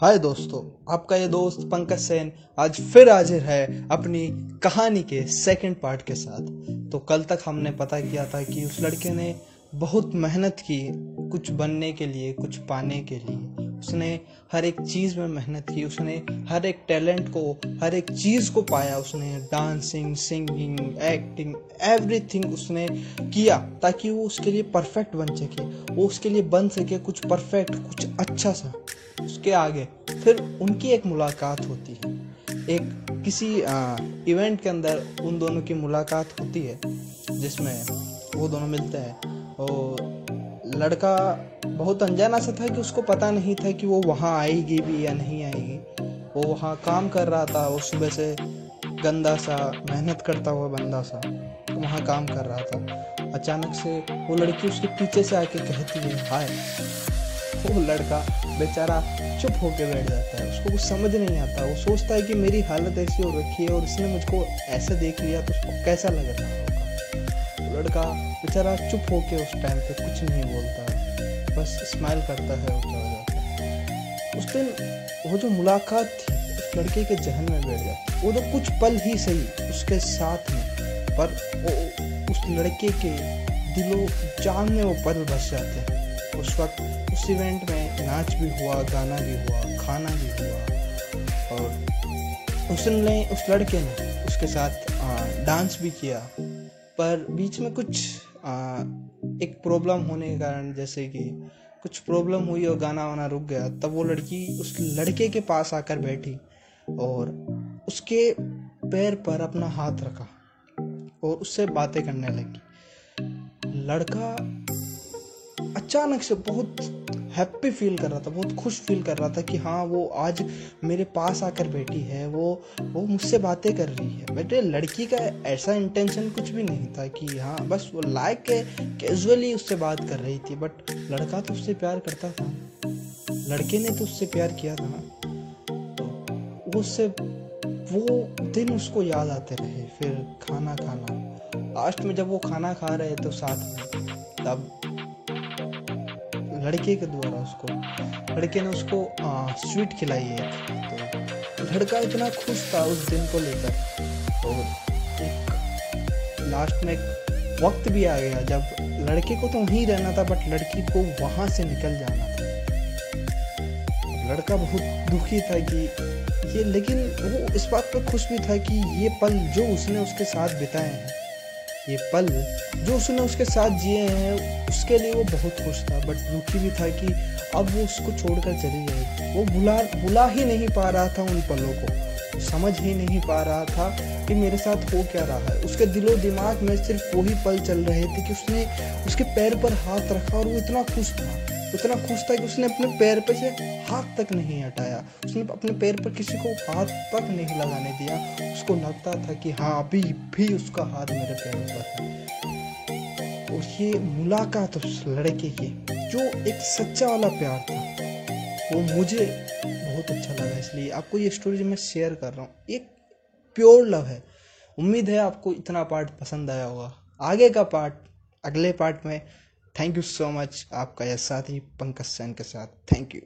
हाय दोस्तों, आपका ये दोस्त पंकज सेन आज फिर हाजिर है अपनी कहानी के सेकंड पार्ट के साथ। तो कल तक हमने पता किया था कि उस लड़के ने बहुत मेहनत की कुछ बनने के लिए, कुछ पाने के लिए। उसने हर एक चीज़ में मेहनत की उसने हर एक टैलेंट को हर एक चीज़ को पाया उसने डांसिंग सिंगिंग एक्टिंग एवरीथिंग उसने किया ताकि वो उसके लिए परफेक्ट बन सके वो उसके लिए बन सके कुछ परफेक्ट कुछ अच्छा सा। उसके आगे फिर उनकी एक मुलाकात होती है। एक किसी आ, इवेंट के अंदर उन दोनों की मुलाकात होती है जिसमें वो दोनों मिलते हैं और लड़का बहुत अनजाना सा था कि उसको पता नहीं था कि वो वहाँ आएगी भी या नहीं आएगी। वो वहाँ काम कर रहा था, वो सुबह से गंदा सा, मेहनत करता हुआ बंदा सा तो वहाँ काम कर रहा था। अचानक से वो लड़की उसके पीछे से आके कहती है, हाय। वो लड़का बेचारा चुप होके बैठ जाता है। उसको कुछ समझ नहीं आता। वो सोचता है कि मेरी हालत ऐसी हो रखी है और इसने मुझको ऐसे देख लिया तो उसको कैसा लग रहा होगा लड़का बेचारा चुप होके उस टाइम पे कुछ नहीं बोलता, बस स्माइल करता है और चला जाता है। उस दिन वो जो मुलाकात थी, उस लड़के के जहन में बैठ जाती वो तो कुछ पल ही सही, उसके साथ में, पर वो उस लड़के के दिलो, जान में वो पल बस जाते हैं। उस वक्त उस इवेंट में नाच भी हुआ, गाना भी हुआ, खाना भी हुआ, और उसने उस लड़के ने उसके साथ डांस भी किया। पर बीच में कुछ आ, एक प्रॉब्लम होने के कारण जैसे कि कुछ प्रॉब्लम हुई और गाना वाना रुक गया तब वो लड़की उस लड़के के पास आकर बैठी और उसके पैर पर अपना हाथ रखा और उससे बातें करने लगी। लड़का अचानक से बहुत हैप्पी फील कर रहा था, बहुत खुश फील कर रहा था कि हाँ वो आज मेरे पास आकर बैठी है, वो वो मुझसे बातें कर रही है। बेटे लड़की का ऐसा इंटेंशन कुछ भी नहीं था कि हाँ बस वो लाइक के कैजुअली उससे बात कर रही थी। बट लड़का तो उससे प्यार करता था। लड़के ने तो उससे प्यार किया था तो उससे, वो दिन उसको याद आते रहे, फिर खाना खाना। लास्ट में जब वो खाना खा रहे तो साथ में, तब लड़के के द्वारा उसको लड़के ने उसको आ, स्वीट खिलाई है। तो लड़का इतना खुश था उस दिन को लेकर। और एक लास्ट में वक्त भी आ गया जब लड़के को तो वहीं रहना था बट लड़की को वहाँ से निकल जाना था। लड़का बहुत दुखी था कि ये लेकिन वो इस बात पर खुश भी था कि ये पल जो उसने उसके साथ बिताए हैं ये पल जो उसने उसके साथ जिए हैं, उसके लिए वो बहुत खुश था। बट दुखी भी था कि अब वो उसको छोड़कर चली गई। वो बुला बुला ही नहीं पा रहा था उन पलों को। समझ ही नहीं पा रहा था कि मेरे साथ हो क्या रहा है। उसके दिलो दिमाग में सिर्फ़ वही पल चल रहे थे कि उसने उसके पैर पर हाथ रखा और वो इतना खुश था। उतना खुश था कि उसने अपने पैर पे से हाथ तक नहीं हटाया। उसने अपने पैर पर किसी को हाथ तक नहीं लगाने दिया। उसको लगता था कि हाँ अभी भी उसका हाथ मेरे पैर पर है। और ये मुलाकात उस लड़के की, जो एक सच्चा वाला प्यार था, वो मुझे बहुत अच्छा लगा। इसलिए आपको ये स्टोरी मैं शेयर कर रहा हूँ, एक प्योर लव है। उम्मीद है आपको इतना पार्ट पसंद आया होगा। आगे का पार्ट अगले पार्ट में थैंक यू सो मच आपका यह साथी पंकज सैन के साथ. Thank you